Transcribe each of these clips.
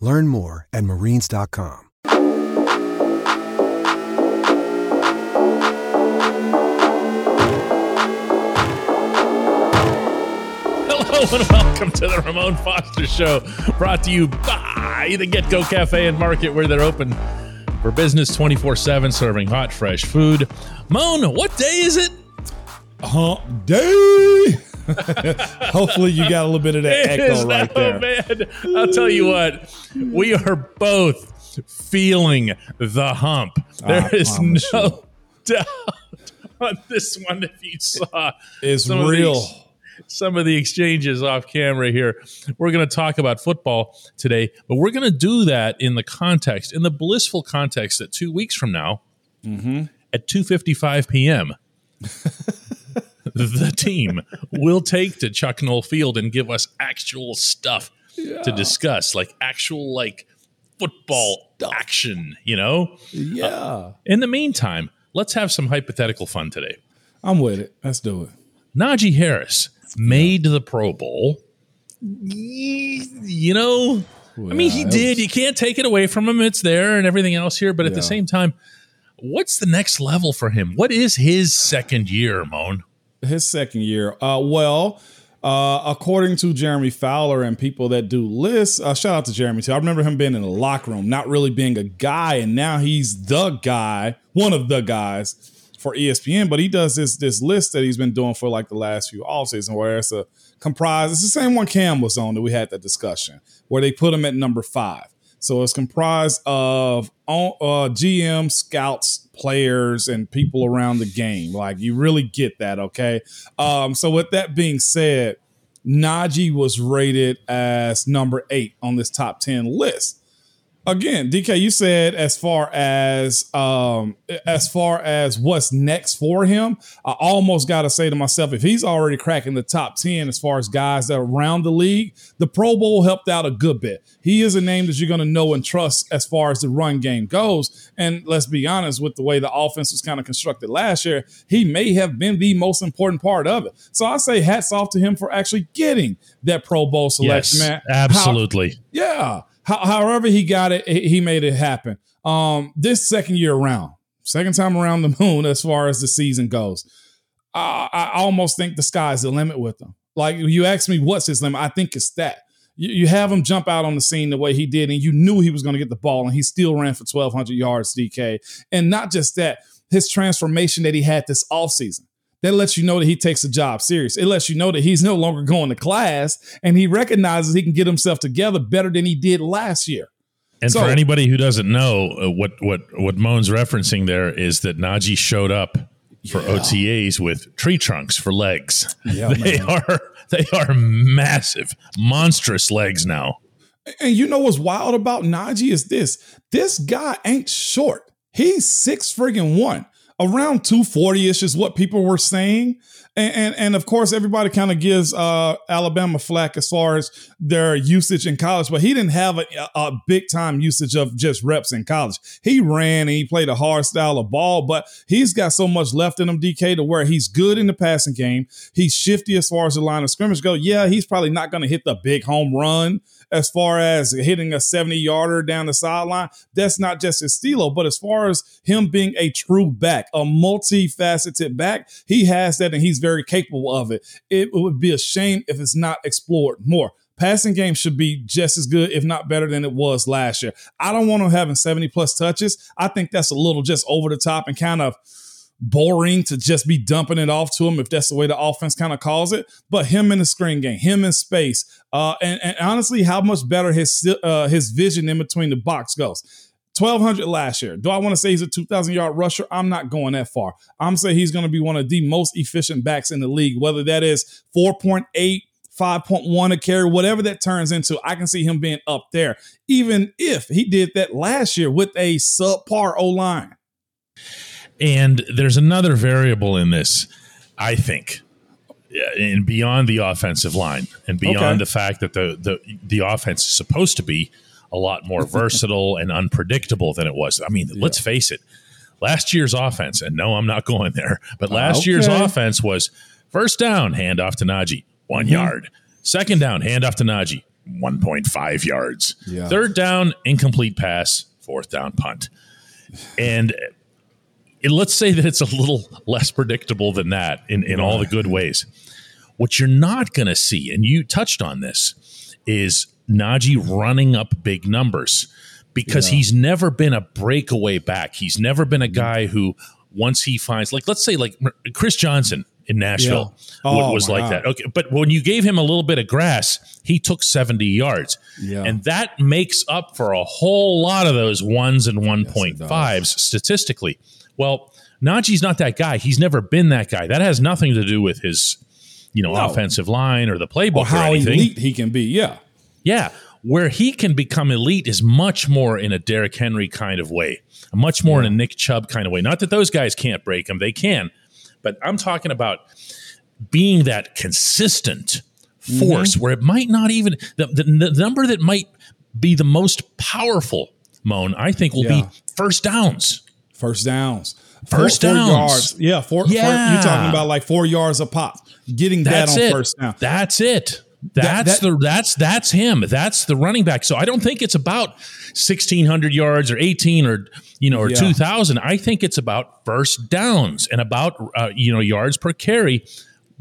Learn more at marines.com. Hello and welcome to the Ramon Foster Show, brought to you by the GetGo Cafe and Market, where they're open for business 24 7, serving hot, fresh food. Moan, what day is it? Hump day. Hopefully, you got a little bit of that It echo right now, there. man. I'll tell you what, we are both feeling the hump. There I is no doubt on this one. If you saw It's some of the real. some of the exchanges off camera here. We're going to talk about football today, but we're going to do that in the context, in the blissful context that two weeks from now, Mm-hmm. at 2.55 p.m., the team will take to Chuck Noll Field and give us actual stuff to discuss, like actual like football action, you know? Yeah, uh, In the meantime, let's have some hypothetical fun today. I'm with it. Let's do it. Najee Harris made the Pro Bowl. You know, I mean, he did. was- You can't take it away from him. It's there and everything else here. But at the same time, what's the next level for him? What is his second year, Moan? His second year. Uh, well, uh, according to Jeremy Fowler and people that do lists, uh, shout out to Jeremy too. I remember him being in the locker room, not really being a guy, and now he's the guy, one of the guys for ESPN. But he does this this list that he's been doing for like the last few off season, where it's a comprised. It's the same one Cam was on that we had that discussion, where they put him at number five. So it's comprised of uh, GM, scouts, players, and people around the game. Like you really get that, okay? Um, so with that being said, Najee was rated as number eight on this top ten list. Again, DK, you said as far as um, as far as what's next for him, I almost got to say to myself, if he's already cracking the top ten as far as guys that are around the league, the Pro Bowl helped out a good bit. He is a name that you're going to know and trust as far as the run game goes. And let's be honest, with the way the offense was kind of constructed last year, he may have been the most important part of it. So I say hats off to him for actually getting that Pro Bowl selection, man. How- absolutely. yeah. How, however he got it, he made it happen. Um, this second year around, second time around the moon as far as the season goes, I, I almost think the sky's the limit with him. Like you ask me, what's his limit? I think it's that. You, you have him jump out on the scene the way he did, and you knew he was going to get the ball, and he still ran for 1,200 yards, DK. And not just that, his transformation that he had this offseason. That lets you know that he takes the job serious. It lets you know that he's no longer going to class and he recognizes he can get himself together better than he did last year. And So- for anybody who doesn't know, uh, what what what Moan's referencing there is that Najee showed up for OTAs with tree trunks for legs. Yeah, they man. are they are massive, monstrous legs now. And you know what's wild about Najee is this this guy ain't short. He's six friggin' one. Around 240 ish is what people were saying. And, and, and of course, everybody kind of gives uh, Alabama flack as far as their usage in college, but he didn't have a, a big time usage of just reps in college. He ran and he played a hard style of ball, but he's got so much left in him, DK, to where he's good in the passing game. He's shifty as far as the line of scrimmage go. Yeah, he's probably not going to hit the big home run as far as hitting a 70 yarder down the sideline. That's not just his stilo, but as far as him being a true back, a multifaceted back, he has that and he's very capable of it. It would be a shame if it's not explored more. Passing game should be just as good, if not better than it was last year. I don't want him having 70 plus touches. I think that's a little just over the top and kind of boring to just be dumping it off to him if that's the way the offense kind of calls it. But him in the screen game, him in space, uh, and, and honestly, how much better his uh, his vision in between the box goes. 1200 last year. Do I want to say he's a 2000 yard rusher? I'm not going that far. I'm saying he's going to be one of the most efficient backs in the league, whether that is 4.8, 5.1 a carry, whatever that turns into. I can see him being up there, even if he did that last year with a subpar O line. And there's another variable in this, I think, and beyond the offensive line, and beyond okay. the fact that the, the the offense is supposed to be a lot more versatile and unpredictable than it was. I mean, yeah. let's face it. Last year's offense, and no, I'm not going there, but last okay. year's offense was first down, handoff to Najee, one mm-hmm. yard. Second down, handoff to Najee, 1.5 yards. Yeah. Third down, incomplete pass. Fourth down, punt. And let's say that it's a little less predictable than that in, in all the good ways. What you're not going to see, and you touched on this, is Najee running up big numbers because yeah. he's never been a breakaway back. He's never been a mm-hmm. guy who, once he finds, like, let's say, like Chris Johnson in Nashville yeah. oh, was like God. that. Okay, but when you gave him a little bit of grass, he took 70 yards. Yeah. And that makes up for a whole lot of those ones and 1.5s yes, statistically. Well, Najee's not that guy. He's never been that guy. That has nothing to do with his, you know, no. offensive line or the playbook or how or anything. elite he can be. Yeah, yeah. Where he can become elite is much more in a Derrick Henry kind of way, much more yeah. in a Nick Chubb kind of way. Not that those guys can't break him; they can. But I'm talking about being that consistent force mm-hmm. where it might not even the, the, the number that might be the most powerful Moan, I think will yeah. be first downs. First downs. First four, downs. Four yards. Yeah, four, yeah. Four, you're talking about like four yards a pop. Getting that's that on it. first down. That's it. That's that, that, the that's that's him. That's the running back. So I don't think it's about 1600 yards or 18 or you know or yeah. 2000. I think it's about first downs and about uh, you know yards per carry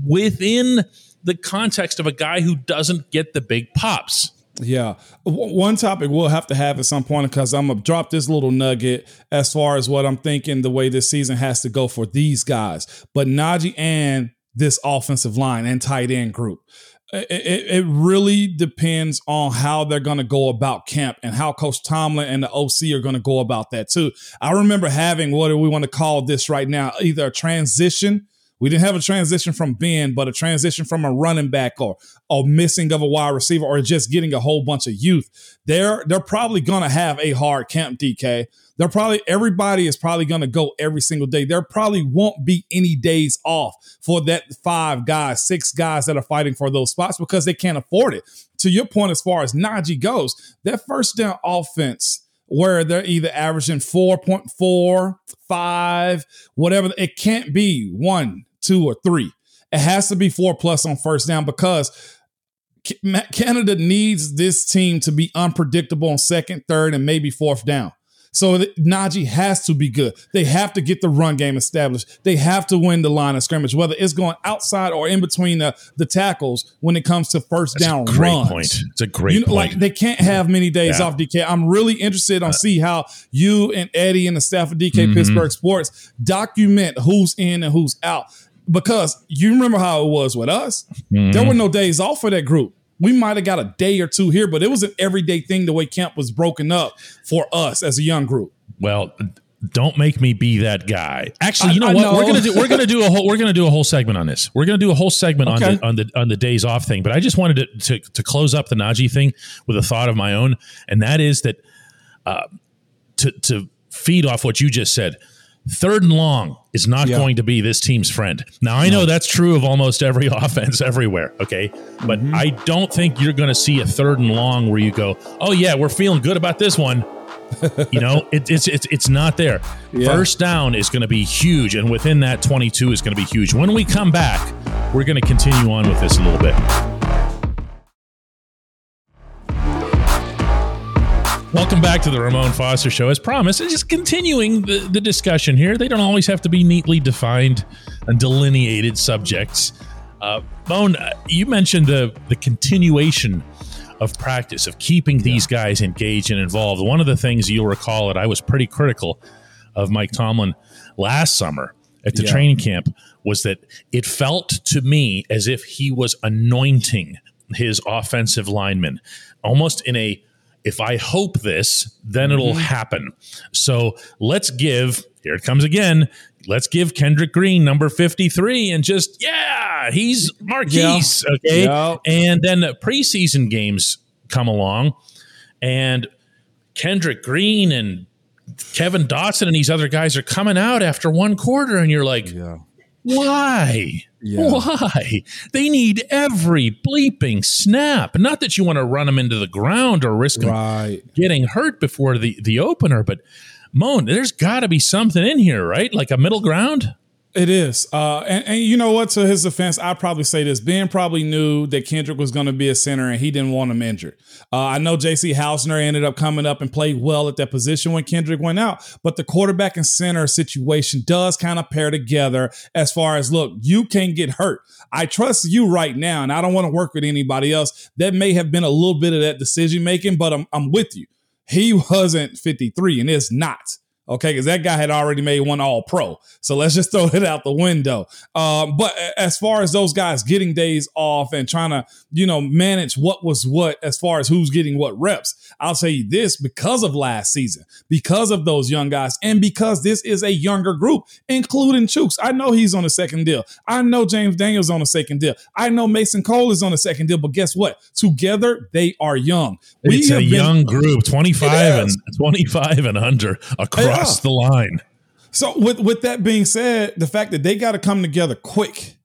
within the context of a guy who doesn't get the big pops. Yeah. W- one topic we'll have to have at some point because I'm going to drop this little nugget as far as what I'm thinking the way this season has to go for these guys. But Najee and this offensive line and tight end group. It, it, it really depends on how they're going to go about camp and how Coach Tomlin and the OC are going to go about that too. I remember having what do we want to call this right now? Either a transition we didn't have a transition from Ben, but a transition from a running back or a missing of a wide receiver or just getting a whole bunch of youth. They're they're probably gonna have a hard camp, DK. They're probably everybody is probably gonna go every single day. There probably won't be any days off for that five guys, six guys that are fighting for those spots because they can't afford it. To your point, as far as Najee goes, that first down offense where they're either averaging 4.4, 5, whatever. It can't be one, two, or three. It has to be four plus on first down because Canada needs this team to be unpredictable on second, third, and maybe fourth down. So Najee has to be good. They have to get the run game established. They have to win the line of scrimmage, whether it's going outside or in between the, the tackles when it comes to first That's down a great runs. Point. It's a great you know, point. Like they can't have many days yeah. off DK. I'm really interested on uh, see how you and Eddie and the staff of DK mm-hmm. Pittsburgh Sports document who's in and who's out because you remember how it was with us. Mm-hmm. There were no days off for that group. We might have got a day or two here, but it was an everyday thing the way camp was broken up for us as a young group. Well, don't make me be that guy. Actually, you know I, I what? Know. We're gonna do we're gonna do a whole we're gonna do a whole segment on this. We're gonna do a whole segment okay. on the on the on the days off thing. But I just wanted to, to to close up the Najee thing with a thought of my own, and that is that uh, to to feed off what you just said third and long is not yeah. going to be this team's friend. Now, I know that's true of almost every offense everywhere, okay? But mm-hmm. I don't think you're going to see a third and long where you go, oh, yeah, we're feeling good about this one. you know, it, it's, it's, it's not there. Yeah. First down is going to be huge, and within that 22 is going to be huge. When we come back, we're going to continue on with this a little bit. Welcome back to the Ramon Foster Show. As promised, and just continuing the, the discussion here. They don't always have to be neatly defined and delineated subjects. Uh, Bone, uh, you mentioned the the continuation of practice of keeping these guys engaged and involved. One of the things you'll recall that I was pretty critical of Mike Tomlin last summer at the Yeah. training camp was that it felt to me as if he was anointing his offensive linemen almost in a if I hope this, then it'll Mm-hmm. happen. So let's give, here it comes again. Let's give Kendrick Green number 53 and just, yeah, he's Maurkice. Okay. Yeah. And then the preseason games come along and Kendrick Green and Kevin Dotson and these other guys are coming out after one quarter, and you're like, Yeah. Why? Yeah. Why? They need every bleeping snap. Not that you want to run them into the ground or risk them Right. getting hurt before the, the opener, but Moan, there's got to be something in here, right? Like a middle ground? It is. Uh, and, and you know what? To his defense, I'd probably say this. Ben probably knew that Kendrick was going to be a center and he didn't want him injured. Uh, I know JC Hassenauer ended up coming up and played well at that position when Kendrick went out, but the quarterback and center situation does kind of pair together as far as look, you can get hurt. I trust you right now, and I don't want to work with anybody else. That may have been a little bit of that decision making, but I'm, I'm with you. He wasn't 53 and is not. Okay, because that guy had already made one all pro. So let's just throw it out the window. Um, but as far as those guys getting days off and trying to, you know, manage what was what as far as who's getting what reps, I'll tell you this because of last season, because of those young guys, and because this is a younger group, including Chuks. I know he's on a second deal. I know James Daniels on a second deal. I know Mason Cole is on a second deal. But guess what? Together, they are young. it's a been- young group, 25 and 25 and under across Yeah. the line. So with with that being said, the fact that they got to come together quick.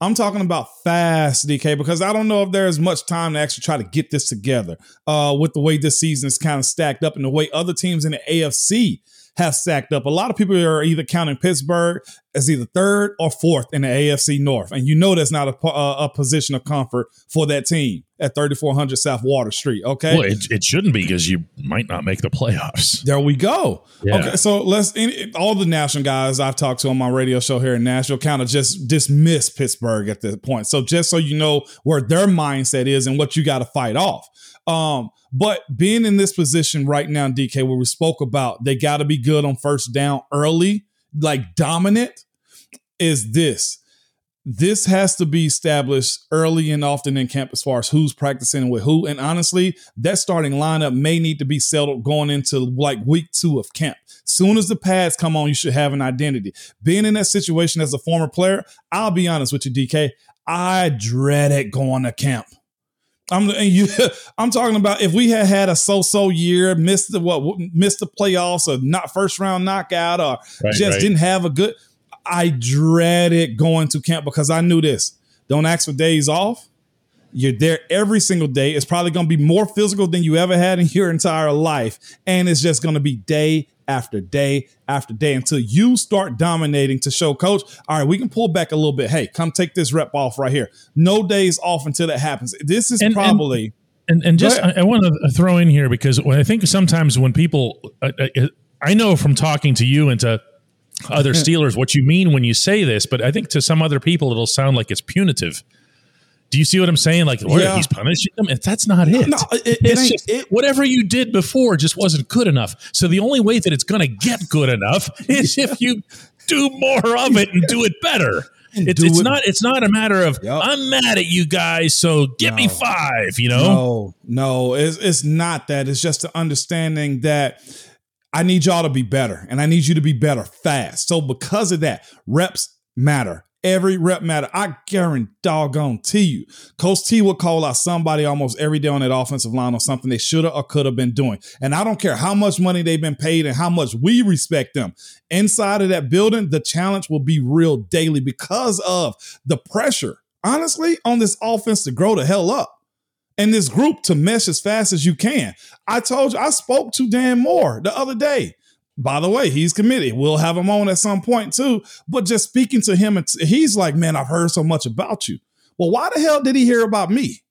I'm talking about fast, DK, because I don't know if there's much time to actually try to get this together. Uh, with the way this season is kind of stacked up and the way other teams in the AFC have stacked up. A lot of people are either counting Pittsburgh as either third or fourth in the AFC North, and you know that's not a, a, a position of comfort for that team at 3400 South Water Street. Okay, Well, it, it shouldn't be because you might not make the playoffs. there we go. Yeah. Okay, so let's all the national guys I've talked to on my radio show here in Nashville kind of just dismiss Pittsburgh at this point. So just so you know where their mindset is and what you got to fight off. Um, but being in this position right now, DK, where we spoke about they got to be good on first down early, like dominant, is this. This has to be established early and often in camp as far as who's practicing with who. And honestly, that starting lineup may need to be settled going into like week two of camp. Soon as the pads come on, you should have an identity. Being in that situation as a former player, I'll be honest with you, DK. I dreaded going to camp. I'm and you. I'm talking about if we had had a so-so year, missed the what, missed the playoffs, or not first round knockout, or Right, just right. didn't have a good. I dreaded going to camp because I knew this. Don't ask for days off. You're there every single day. It's probably going to be more physical than you ever had in your entire life, and it's just going to be day after day after day until you start dominating to show coach, all right, we can pull back a little bit. Hey, come take this rep off right here. No days off until that happens. This is And- and- probably And and just. I, I want to throw in here because when I think sometimes when people, I know from talking to you and to other Steelers what you mean when you say this, but I think to some other people it'll sound like it's punitive. Do you see what I'm saying? Like, what, Yeah. he's punishing them. That's not it. No, it- it it's just it- whatever you did before just wasn't good enough. So the only way that it's going to get good enough is if you do more of it and do it better. It's, it's it- not. It's not a matter of Yup. I'm mad at you guys, so give me five. You know, No, no, it's, it's not that. It's just the understanding that I need y'all to be better and I need you to be better fast. So because of that, reps matter. Every rep matter. I guarantee doggone to you. Coach T would call out somebody almost every day on that offensive line on something they should have or could have been doing. And I don't care how much money they've been paid and how much we respect them. Inside of that building, the challenge will be real daily because of the pressure, honestly, on this offense to grow the hell up and this group to mesh as fast as you can. I told you, I spoke to Dan Moore the other day. By the way, he's committed. We'll have him on at some point too. But just speaking to him, he's like, man, I've heard so much about you. Well, why the hell did he hear about me?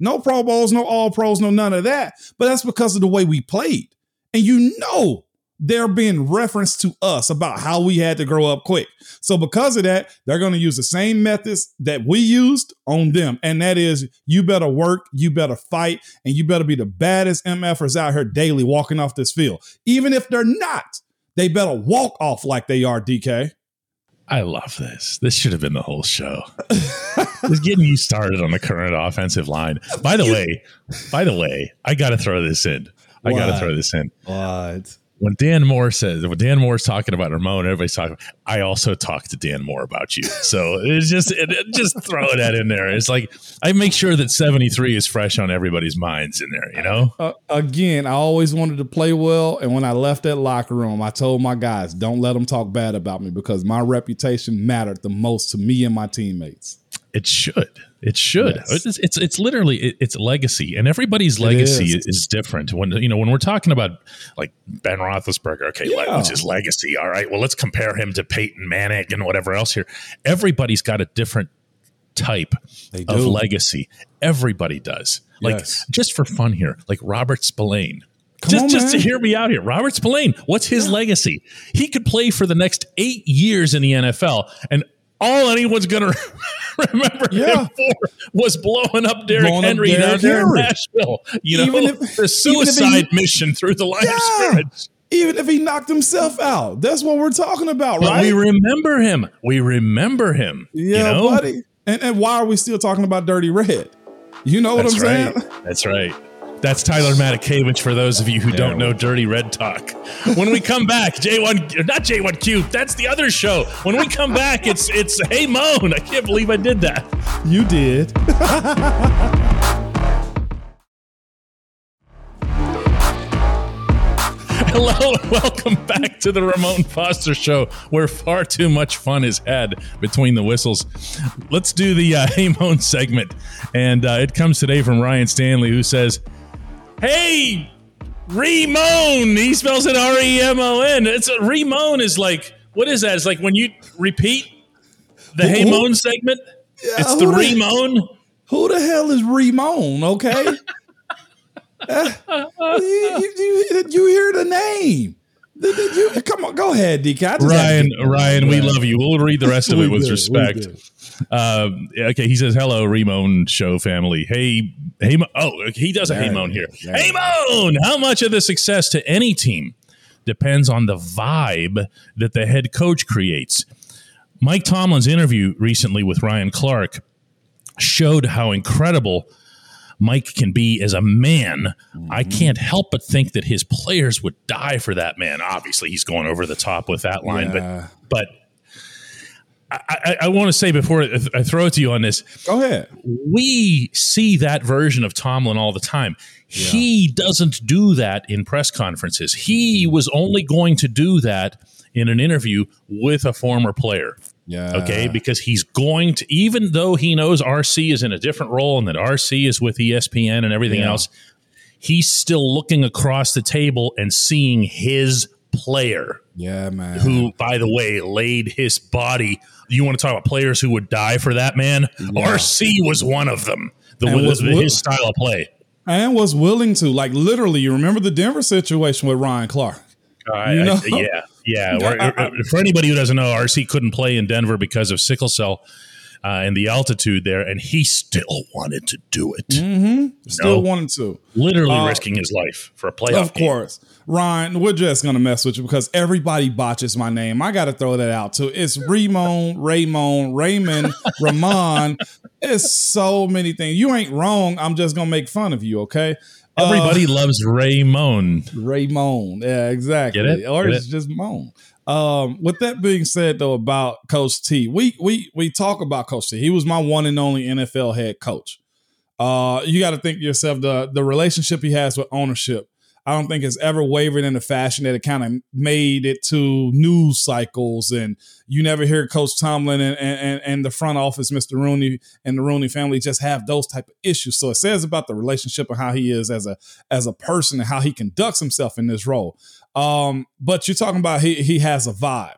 No Pro Bowls, no All Pros, no none of that. But that's because of the way we played. And you know, they're being referenced to us about how we had to grow up quick. So because of that, they're going to use the same methods that we used on them. And that is you better work, you better fight, and you better be the baddest MFers out here daily walking off this field. Even if they're not, they better walk off like they are, DK. I love this. This should have been the whole show. Just getting you started on the current offensive line. By the way, by the way, I got to throw this in. I got to throw this in. What? When Dan Moore says when Dan Moore's talking about Ramon, everybody's talking. I also talked to Dan Moore about you, so it's just it, it, just throwing that in there. It's like I make sure that seventy three is fresh on everybody's minds in there. You know. Uh, again, I always wanted to play well, and when I left that locker room, I told my guys, "Don't let them talk bad about me because my reputation mattered the most to me and my teammates." It should. It should. Yes. It's, it's, it's literally it, it's legacy, and everybody's legacy is. is. different. When you know when we're talking about like Ben Roethlisberger, okay, yeah. what's his legacy? All right, well let's compare him to Peyton Manning and whatever else here. Everybody's got a different type of legacy. Everybody does. Like yes. just for fun here, like Robert Spillane. Come just, on, just to hear me out here, Robert Spillane. What's his yeah. legacy? He could play for the next eight years in the NFL, and all anyone's going to remember yeah. him for was blowing up Derrick blowing Henry up Derrick down there in Nashville. You know, if, the suicide he, mission through the line yeah, of scrimmage. Even if he knocked himself out, that's what we're talking about, but right? We remember him. We remember him. Yeah, you know? buddy. And, and why are we still talking about Dirty Red? You know that's what I'm right. saying? That's right. That's Tyler Matakevich for those of you who don't know Dirty Red Talk. When we come back, J1 not J1Q, that's the other show. When we come back, it's it's Hey Moan. I can't believe I did that. You did. Hello and welcome back to the Ramon Foster Show, where far too much fun is had between the whistles. Let's do the uh, Hey Moan segment, and uh, it comes today from Ryan Stanley, who says, Hey, Remon. He spells it R E M O N. It's a Remon is like what is that? It's like when you repeat the Hey Moan segment. Yeah, it's the Remon. Who the hell is Remon? Okay. uh, you, you, you, hear the name. Did you, come go ahead, DK. Ryan, Ryan, we love you. We'll read the rest of it with respect. Uh, okay, he says, "Hello, Ramon Show family. Hey, hey, oh, he does a hey Moan here. Hey Moan, how much of the success to any team depends on the vibe that the head coach creates?" Mike Tomlin's interview recently with Ryan Clark showed how incredible Mike can be as a man. Mm-hmm. I can't help but think that his players would die for that man. Obviously, he's going over the top with that line, yeah. but but I, I, I want to say before I throw it to you on this. Go ahead. We see that version of Tomlin all the time. Yeah. He doesn't do that in press conferences. He was only going to do that in an interview with a former player. Yeah. Okay. Because he's going to, even though he knows RC is in a different role and that RC is with ESPN and everything yeah. else, he's still looking across the table and seeing his player. Yeah, man. Who, by the way, laid his body you want to talk about players who would die for that man? Yeah. RC was one of them. The, was, his style of play and was willing to like literally. You remember the Denver situation with Ryan Clark? Uh, you know? I, yeah, yeah. for anybody who doesn't know, RC couldn't play in Denver because of sickle cell uh, and the altitude there, and he still wanted to do it. Mm-hmm. Still wanted to, literally uh, risking his life for a playoff. Of course, game. Ryan, we're just gonna mess with you because everybody botches my name. I got to throw that out too. It's Ramon, Raymond, Raymond, Ramon. It's so many things. You ain't wrong. I'm just gonna make fun of you. Okay. Everybody uh, loves Raymond. Raymond. Yeah, exactly. Get it? Or Get it's it? just Moan. Um, with that being said, though, about Coach T, we we we talk about Coach T. He was my one and only NFL head coach. Uh, you got to think yourself the the relationship he has with ownership. I don't think has ever wavered in a fashion that it kind of made it to news cycles, and you never hear Coach Tomlin and, and and the front office, Mr. Rooney and the Rooney family, just have those type of issues. So it says about the relationship and how he is as a as a person and how he conducts himself in this role. Um, but you're talking about he he has a vibe.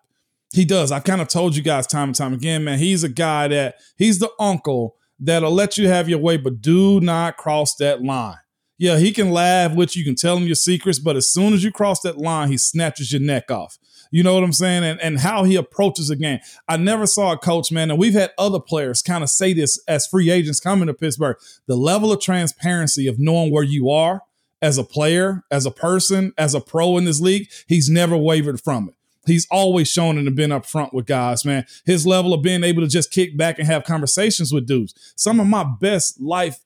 He does. I've kind of told you guys time and time again, man. He's a guy that he's the uncle that'll let you have your way, but do not cross that line. Yeah, he can laugh with you, can tell him your secrets, but as soon as you cross that line, he snatches your neck off. You know what I'm saying? And, and how he approaches a game. I never saw a coach, man, and we've had other players kind of say this as free agents coming to Pittsburgh. The level of transparency of knowing where you are as a player, as a person, as a pro in this league, he's never wavered from it. He's always shown and been up front with guys, man. His level of being able to just kick back and have conversations with dudes. Some of my best life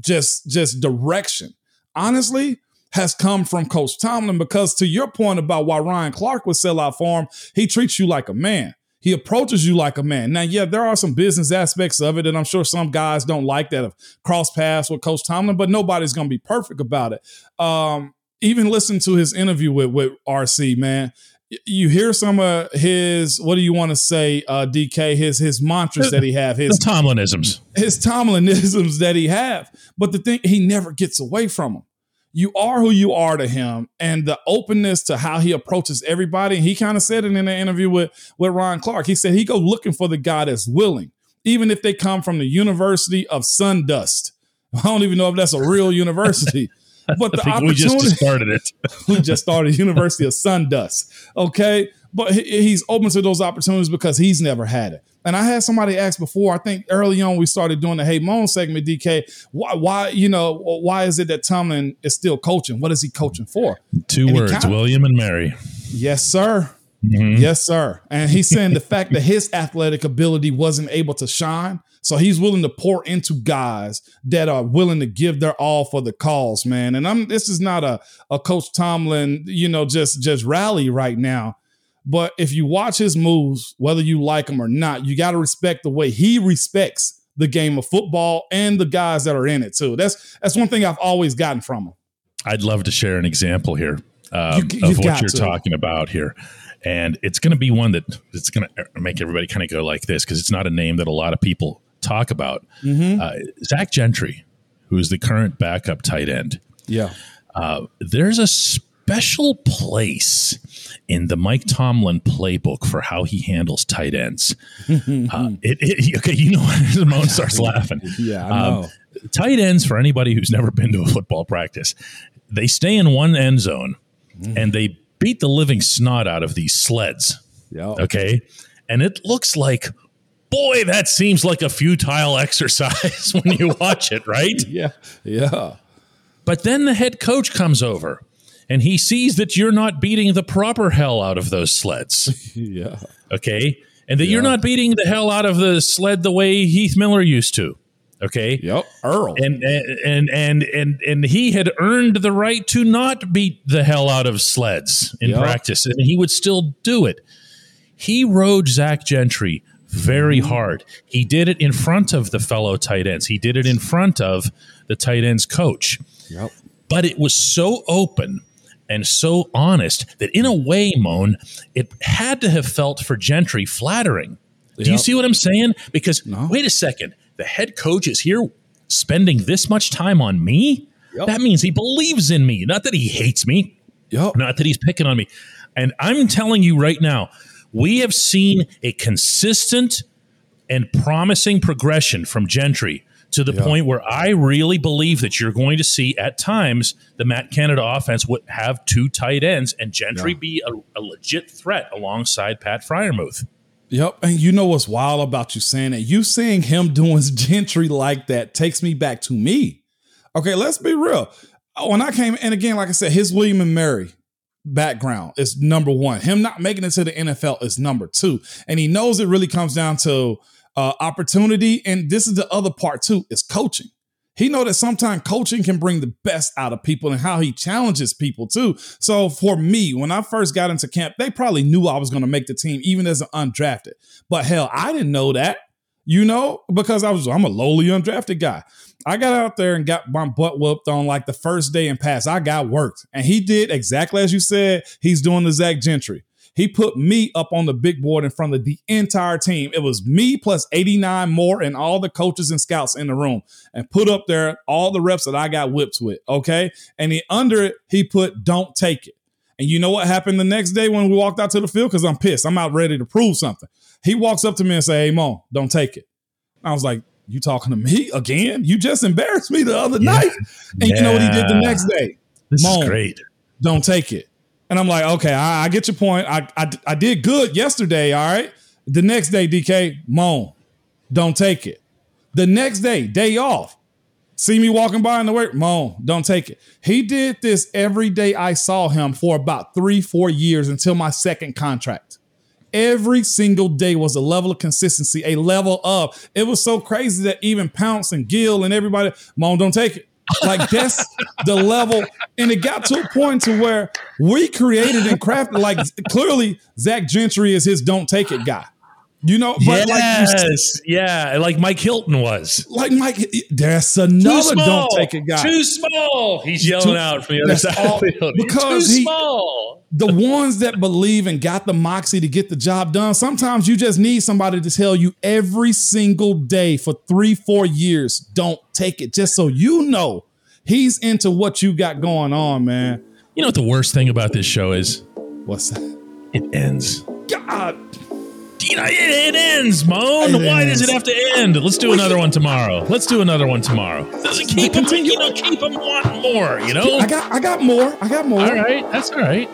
just just direction. Honestly, has come from Coach Tomlin because to your point about why Ryan Clark would sell out for him, he treats you like a man. He approaches you like a man. Now, yeah, there are some business aspects of it, and I'm sure some guys don't like that have crossed paths with Coach Tomlin, but nobody's going to be perfect about it. Um, even listen to his interview with with RC, man. You hear some of his what do you want to say, uh, DK? His his mantras that he have, his the Tomlinisms, his Tomlinisms that he have. But the thing, he never gets away from them you are who you are to him and the openness to how he approaches everybody. And he kind of said it in an interview with, with Ryan Clark. He said he go looking for the guy that's willing, even if they come from the University of Sundust. I don't even know if that's a real university. But the opportunity, we just started it. we just started University of Sundust. Okay. But he's open to those opportunities because he's never had it. And I had somebody ask before, I think early on we started doing the Hey Moan segment, DK. Why, why, you know, why is it that Tomlin is still coaching? What is he coaching for? Two and words, kinda, William and Mary. Yes, sir. Mm-hmm. Yes, sir. And he's saying the fact that his athletic ability wasn't able to shine. So he's willing to pour into guys that are willing to give their all for the cause, man. And I'm this is not a, a Coach Tomlin, you know, just just rally right now. But if you watch his moves, whether you like him or not, you got to respect the way he respects the game of football and the guys that are in it too. That's that's one thing I've always gotten from him. I'd love to share an example here um, you, of what you're to. talking about here. And it's going to be one that it's going to make everybody kind of go like this because it's not a name that a lot of people talk about. Mm-hmm. Uh, Zach Gentry, who is the current backup tight end. Yeah. Uh, there's a special place in the Mike Tomlin playbook for how he handles tight ends. uh, it, it, okay, you know when Simone starts laughing. Yeah. Um, tight ends, for anybody who's never been to a football practice, they stay in one end zone mm. and they beat the living snot out of these sleds. Yep. Okay. And it looks like, boy, that seems like a futile exercise when you watch it, right? yeah. Yeah. But then the head coach comes over and he sees that you're not beating the proper hell out of those sleds. yeah. Okay. And that yeah. you're not beating the hell out of the sled the way Heath Miller used to. Okay. Yep. Earl. And and and and and he had earned the right to not beat the hell out of sleds in yep. practice, and he would still do it. He rode Zach Gentry very hard. He did it in front of the fellow tight ends. He did it in front of the tight ends coach. Yep. But it was so open and so honest that in a way, Moan, it had to have felt for Gentry flattering. Do you see what I'm saying? Because no. wait a second, the head coach is here spending this much time on me. Yep. That means he believes in me, not that he hates me, yep. not that he's picking on me. And I'm telling you right now, we have seen a consistent and promising progression from Gentry to the yeah. point where I really believe that you're going to see at times the Matt Canada offense would have two tight ends and Gentry yeah. be a, a, legit threat alongside Pat Freiermuth. Yep. And you know what's wild about you saying that? You seeing him doing Gentry like that takes me back to me. Okay, let's be real. When I came, and again, like I said, his William and Mary background is number one. Him not making it to the NFL is number two. And he knows it really comes down to uh, opportunity. And this is the other part too, is coaching. He know that sometimes coaching can bring the best out of people and how he challenges people too. So for me, when I first got into camp, they probably knew I was going to make the team, even as an undrafted. But hell, I didn't know that, you know, because I was I'm a lowly undrafted guy. I got out there and got my butt whooped on like the first day and pass. I got worked, and he did exactly as you said. He's doing the Zach Gentry. He put me up on the big board in front of the entire team. It was me plus 89 more and all the coaches and scouts in the room and put up there all the reps that I got whipped with. Okay. And he, under it, he put don't take it. And you know what happened the next day when we walked out to the field? Because I'm pissed. I'm out ready to prove something. He walks up to me and say, Hey, Mo, don't take it. I was like, You talking to me again? You just embarrassed me the other night. And you know what he did the next day? This is great. Don't take it. And I'm like, okay, I, I get your point. I, I I did good yesterday. All right. The next day, DK, moan. Don't take it. The next day, day off. See me walking by in the work, moan. Don't take it. He did this every day I saw him for about three, four years until my second contract. Every single day was a level of consistency, a level of. It was so crazy that even Pounce and Gill and everybody, Mom, don't take it. Like that's the level, and it got to a point to where we created and crafted. Like clearly, Zach Gentry is his "don't take it" guy. You know, but like yes, yeah, like Mike Hilton was. like Mike, that's another small. "don't take it" guy. Too small. He's yelling Too- out from the other side all- of the field. Because too he- small. The ones that believe and got the moxie to get the job done, sometimes you just need somebody to tell you every single day for three, four years, don't take it, just so you know he's into what you got going on, man. You know what the worst thing about this show is? What's that? It ends. God, You know, it, it ends, Moan. It Why does it have to end? Let's do another one tomorrow. Let's do another one tomorrow. Doesn't keep them, you know, keep them wanting more. You know. I got, I got more. I got more. All right, that's all right.